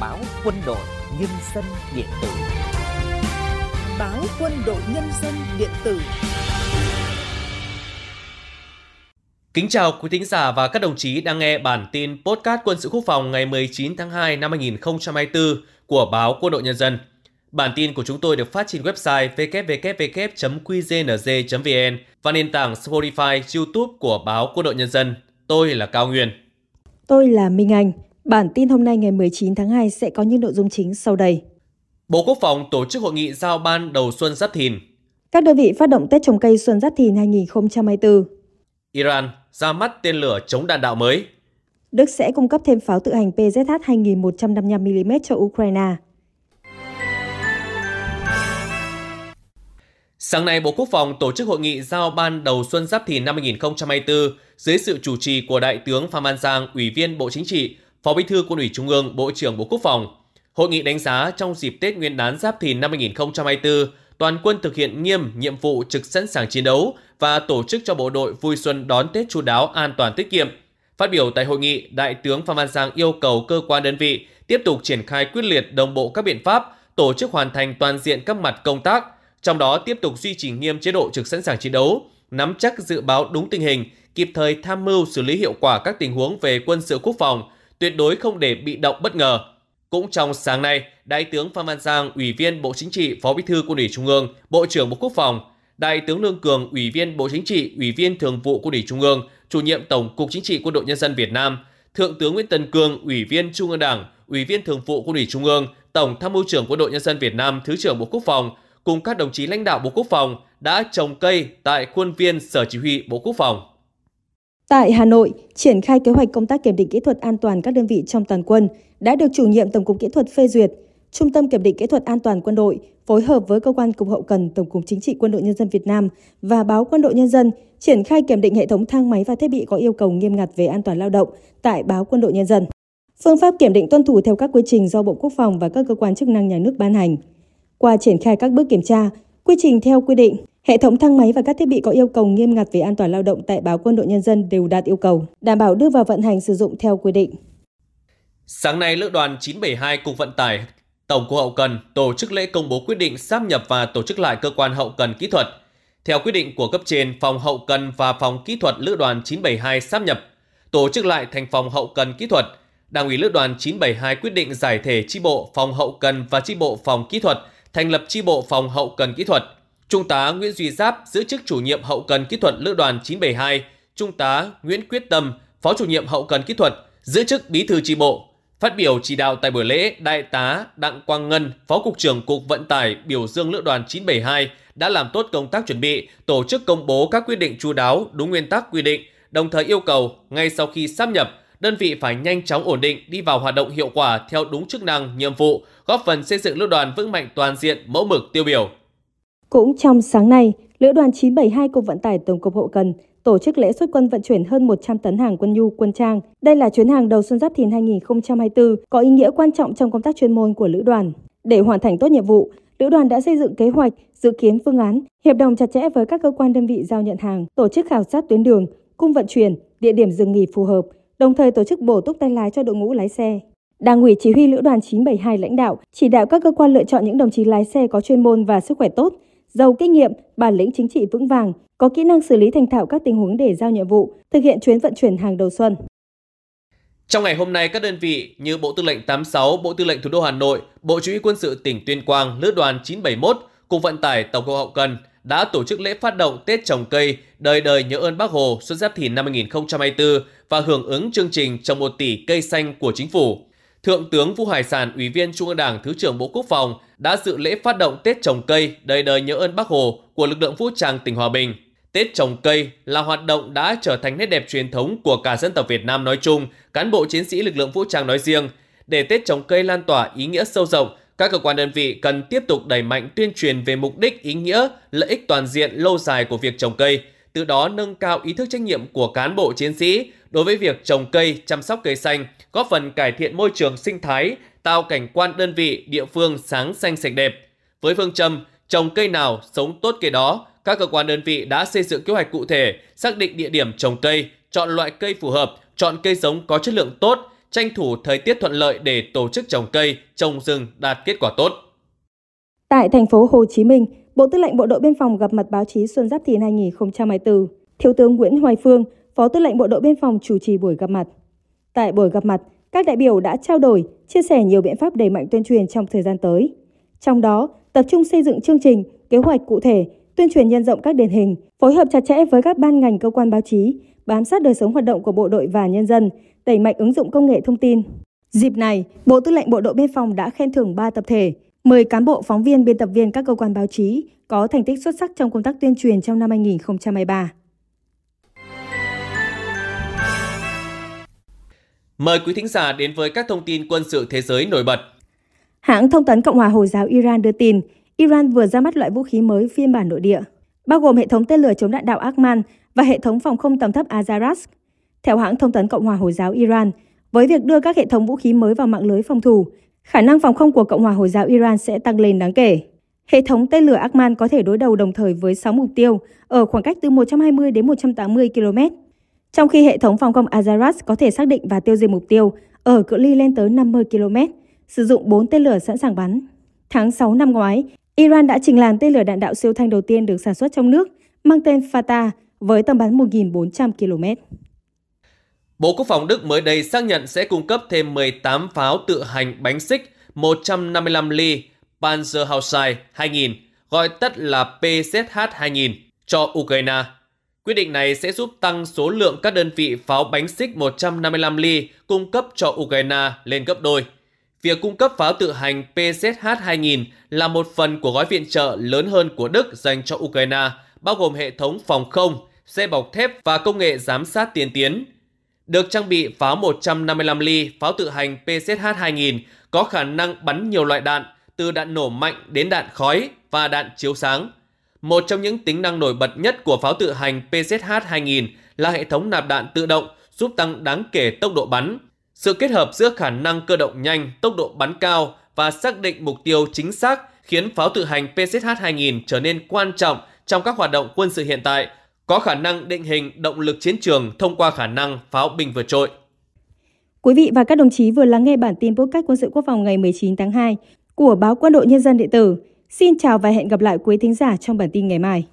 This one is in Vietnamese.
báo Quân đội Nhân dân điện tử. Báo Quân đội Nhân dân điện tử. Kính chào quý thính giả và các đồng chí đang nghe bản tin podcast Quân sự quốc phòng ngày 19 tháng 2 năm 2024 của báo Quân đội Nhân dân. Bản tin của chúng tôi được phát trên website www.qznz.vn và nền tảng Spotify, YouTube của báo Quân đội Nhân dân. Tôi là Cao Nguyên. Tôi là Minh Anh. Bản tin hôm nay ngày 19 tháng 2 sẽ có những nội dung chính sau đây. Bộ Quốc phòng tổ chức hội nghị giao ban đầu xuân Giáp Thìn. Các đơn vị phát động Tết trồng cây xuân Giáp Thìn 2024. Iran ra mắt tên lửa chống đạn đạo mới. Đức sẽ cung cấp thêm pháo tự hành PZH 2155mm cho Ukraine. Sáng nay, Bộ Quốc phòng tổ chức hội nghị giao ban đầu xuân Giáp Thìn năm 2024 dưới sự chủ trì của Đại tướng Phan Văn Giang, Ủy viên Bộ Chính trị, Phó Bí thư Quân ủy Trung ương, Bộ trưởng Bộ Quốc phòng. Hội nghị đánh giá trong dịp Tết Nguyên đán Giáp Thìn năm 2024, toàn quân thực hiện nghiêm nhiệm vụ trực sẵn sàng chiến đấu và tổ chức cho bộ đội vui xuân đón Tết chu đáo an toàn tiết kiệm. Phát biểu tại hội nghị, Đại tướng Phan Văn Giang yêu cầu cơ quan đơn vị tiếp tục triển khai quyết liệt đồng bộ các biện pháp, tổ chức hoàn thành toàn diện các mặt công tác, trong đó tiếp tục duy trì nghiêm chế độ trực sẵn sàng chiến đấu, nắm chắc dự báo đúng tình hình, kịp thời tham mưu xử lý hiệu quả các tình huống về quân sự quốc phòng, tuyệt đối không để bị động bất ngờ. Cũng trong sáng nay, Đại tướng Phan Văn Giang, Ủy viên Bộ Chính trị, Phó Bí thư Quân ủy Trung ương, Bộ trưởng Bộ Quốc phòng, Đại tướng Lương Cường, Ủy viên Bộ Chính trị, Ủy viên Thường vụ Quân ủy Trung ương, Chủ nhiệm Tổng cục Chính trị Quân đội Nhân dân Việt Nam, Thượng tướng Nguyễn Tân Cương, Ủy viên Trung ương Đảng, Ủy viên Thường vụ Quân ủy Trung ương, Tổng Tham mưu trưởng Quân đội Nhân dân Việt Nam, Thứ trưởng Bộ Quốc phòng cùng các đồng chí lãnh đạo Bộ Quốc phòng đã trồng cây tại khuôn viên Sở Chỉ huy Bộ Quốc phòng. Tại Hà Nội, triển khai kế hoạch công tác kiểm định kỹ thuật an toàn các đơn vị trong toàn quân đã được chủ nhiệm Tổng cục Kỹ thuật phê duyệt. Trung tâm Kiểm định Kỹ thuật An toàn Quân đội phối hợp với Cơ quan Cục Hậu cần Tổng cục Chính trị Quân đội Nhân dân Việt Nam và Báo Quân đội Nhân dân triển khai kiểm định hệ thống thang máy và thiết bị có yêu cầu nghiêm ngặt về an toàn lao động tại Báo Quân đội Nhân dân. Phương pháp kiểm định tuân thủ theo các quy trình do Bộ Quốc phòng và các cơ quan chức năng nhà nước ban hành. Qua triển khai các bước kiểm tra, quy trình theo quy định, hệ thống thang máy và các thiết bị có yêu cầu nghiêm ngặt về an toàn lao động tại báo Quân đội Nhân dân đều đạt yêu cầu, đảm bảo đưa vào vận hành sử dụng theo quy định. Sáng nay, Lữ đoàn 972 Cục Vận tải Tổng cục Hậu cần tổ chức lễ công bố quyết định sáp nhập và tổ chức lại cơ quan hậu cần kỹ thuật. Theo quyết định của cấp trên, phòng hậu cần và phòng kỹ thuật Lữ đoàn 972 sáp nhập, tổ chức lại thành phòng hậu cần kỹ thuật. Đảng ủy Lữ đoàn 972 quyết định giải thể chi bộ phòng hậu cần và chi bộ phòng kỹ thuật, thành lập chi bộ phòng hậu cần kỹ thuật. Trung tá Nguyễn Duy Giáp giữ chức chủ nhiệm hậu cần kỹ thuật Lữ đoàn 972, Trung tá Nguyễn Quyết Tâm, phó chủ nhiệm hậu cần kỹ thuật, giữ chức bí thư chi bộ. Phát biểu chỉ đạo tại buổi lễ, Đại tá Đặng Quang Ngân, Phó Cục trưởng Cục Vận tải biểu dương Lữ đoàn 972 đã làm tốt công tác chuẩn bị, tổ chức công bố các quyết định chú đáo, đúng nguyên tắc quy định, đồng thời yêu cầu ngay sau khi sáp nhập, đơn vị phải nhanh chóng ổn định đi vào hoạt động hiệu quả theo đúng chức năng, nhiệm vụ, góp phần xây dựng lữ đoàn vững mạnh toàn diện, mẫu mực tiêu biểu. Cũng trong sáng nay, Lữ đoàn 972 Cục Vận tải Tổng cục Hậu cần tổ chức lễ xuất quân vận chuyển hơn 100 tấn hàng quân nhu, quân trang. Đây là chuyến hàng đầu xuân Giáp Thìn 2024 có ý nghĩa quan trọng trong công tác chuyên môn của lữ đoàn. Để hoàn thành tốt nhiệm vụ, lữ đoàn đã xây dựng kế hoạch, dự kiến phương án, hiệp đồng chặt chẽ với các cơ quan đơn vị giao nhận hàng, tổ chức khảo sát tuyến đường, cung vận chuyển, địa điểm dừng nghỉ phù hợp, đồng thời tổ chức bổ túc tay lái cho đội ngũ lái xe. Đảng ủy chỉ huy lữ đoàn 972 lãnh đạo chỉ đạo các cơ quan lựa chọn những đồng chí lái xe có chuyên môn và sức khỏe tốt, giàu kinh nghiệm, bản lĩnh chính trị vững vàng, có kỹ năng xử lý thành thạo các tình huống để giao nhiệm vụ, thực hiện chuyến vận chuyển hàng đầu xuân. Trong ngày hôm nay, các đơn vị như Bộ Tư lệnh 86, Bộ Tư lệnh Thủ đô Hà Nội, Bộ Chỉ huy Quân sự tỉnh Tuyên Quang, Lữ đoàn 971, Cục Vận tải Tổng cục Hậu cần đã tổ chức lễ phát động Tết trồng cây đời đời nhớ ơn Bác Hồ Xuân Giáp Thìn năm 2024 và hưởng ứng chương trình trồng một tỷ cây xanh của chính phủ. Thượng tướng Vũ Hải Sản, Ủy viên Trung ương Đảng, Thứ trưởng Bộ Quốc phòng đã dự lễ phát động Tết trồng cây đời đời nhớ ơn Bác Hồ của lực lượng vũ trang tỉnh Hòa Bình. Tết trồng cây là hoạt động đã trở thành nét đẹp truyền thống của cả dân tộc Việt Nam nói chung, cán bộ chiến sĩ lực lượng vũ trang nói riêng. Để Tết trồng cây lan tỏa ý nghĩa sâu rộng, các cơ quan đơn vị cần tiếp tục đẩy mạnh tuyên truyền về mục đích, ý nghĩa, lợi ích toàn diện lâu dài của việc trồng cây, từ đó nâng cao ý thức trách nhiệm của cán bộ chiến sĩ đối với việc trồng cây, chăm sóc cây xanh, góp phần cải thiện môi trường sinh thái, tạo cảnh quan đơn vị, địa phương sáng xanh sạch đẹp. Với phương châm trồng cây nào sống tốt cây đó, các cơ quan đơn vị đã xây dựng kế hoạch cụ thể, xác định địa điểm trồng cây, chọn loại cây phù hợp, chọn cây giống có chất lượng tốt, tranh thủ thời tiết thuận lợi để tổ chức trồng cây, trồng rừng đạt kết quả tốt. Tại thành phố Hồ Chí Minh, Bộ Tư lệnh Bộ đội Biên phòng gặp mặt báo chí Xuân Giáp Thìn 2024. Thiếu tướng Nguyễn Hoài Phương, Phó Tư lệnh Bộ đội Biên phòng chủ trì buổi gặp mặt. Tại buổi gặp mặt, các đại biểu đã trao đổi, chia sẻ nhiều biện pháp đẩy mạnh tuyên truyền trong thời gian tới. Trong đó, tập trung xây dựng chương trình, kế hoạch cụ thể, tuyên truyền nhân rộng các điển hình, phối hợp chặt chẽ với các ban ngành cơ quan báo chí, bám sát đời sống hoạt động của bộ đội và nhân dân, đẩy mạnh ứng dụng công nghệ thông tin. Dịp này, Bộ Tư lệnh Bộ đội Biên phòng đã khen thưởng 3 tập thể, 10 cán bộ phóng viên biên tập viên các cơ quan báo chí có thành tích xuất sắc trong công tác tuyên truyền trong năm 2023. Mời quý thính giả đến với các thông tin quân sự thế giới nổi bật. Hãng thông tấn Cộng hòa Hồi giáo Iran đưa tin, Iran vừa ra mắt loại vũ khí mới phiên bản nội địa, bao gồm hệ thống tên lửa chống đạn đạo Akman và hệ thống phòng không tầm thấp Azaras. Theo hãng thông tấn Cộng hòa Hồi giáo Iran, với việc đưa các hệ thống vũ khí mới vào mạng lưới phòng thủ, khả năng phòng không của Cộng hòa Hồi giáo Iran sẽ tăng lên đáng kể. Hệ thống tên lửa Akman có thể đối đầu đồng thời với 6 mục tiêu ở khoảng cách từ 120 đến 180 km, trong khi hệ thống phòng không Azaras có thể xác định và tiêu diệt mục tiêu ở cự ly lên tới 50 km, sử dụng 4 tên lửa sẵn sàng bắn. Tháng 6 năm ngoái, Iran đã trình làng tên lửa đạn đạo siêu thanh đầu tiên được sản xuất trong nước, mang tên Fatah, với tầm bắn 1.400 km. Bộ Quốc phòng Đức mới đây xác nhận sẽ cung cấp thêm 18 pháo tự hành bánh xích 155 ly Panzerhaubitze 2000, gọi tắt là PZH-2000, cho Ukraine. Quyết định này sẽ giúp tăng số lượng các đơn vị pháo bánh xích 155 ly cung cấp cho Ukraine lên gấp đôi. Việc cung cấp pháo tự hành PZH-2000 là một phần của gói viện trợ lớn hơn của Đức dành cho Ukraine, bao gồm hệ thống phòng không, xe bọc thép và công nghệ giám sát tiên tiến. Được trang bị pháo 155 ly, pháo tự hành PZH-2000 có khả năng bắn nhiều loại đạn, từ đạn nổ mạnh đến đạn khói và đạn chiếu sáng. Một trong những tính năng nổi bật nhất của pháo tự hành PZH-2000 là hệ thống nạp đạn tự động giúp tăng đáng kể tốc độ bắn. Sự kết hợp giữa khả năng cơ động nhanh, tốc độ bắn cao và xác định mục tiêu chính xác khiến pháo tự hành PZH-2000 trở nên quan trọng trong các hoạt động quân sự hiện tại, có khả năng định hình động lực chiến trường thông qua khả năng pháo binh vượt trội. Quý vị và các đồng chí vừa lắng nghe bản tin podcast quân sự quốc phòng ngày 19 tháng 2 của báo Quân đội Nhân dân điện tử. Xin chào và hẹn gặp lại quý thính giả trong bản tin ngày mai.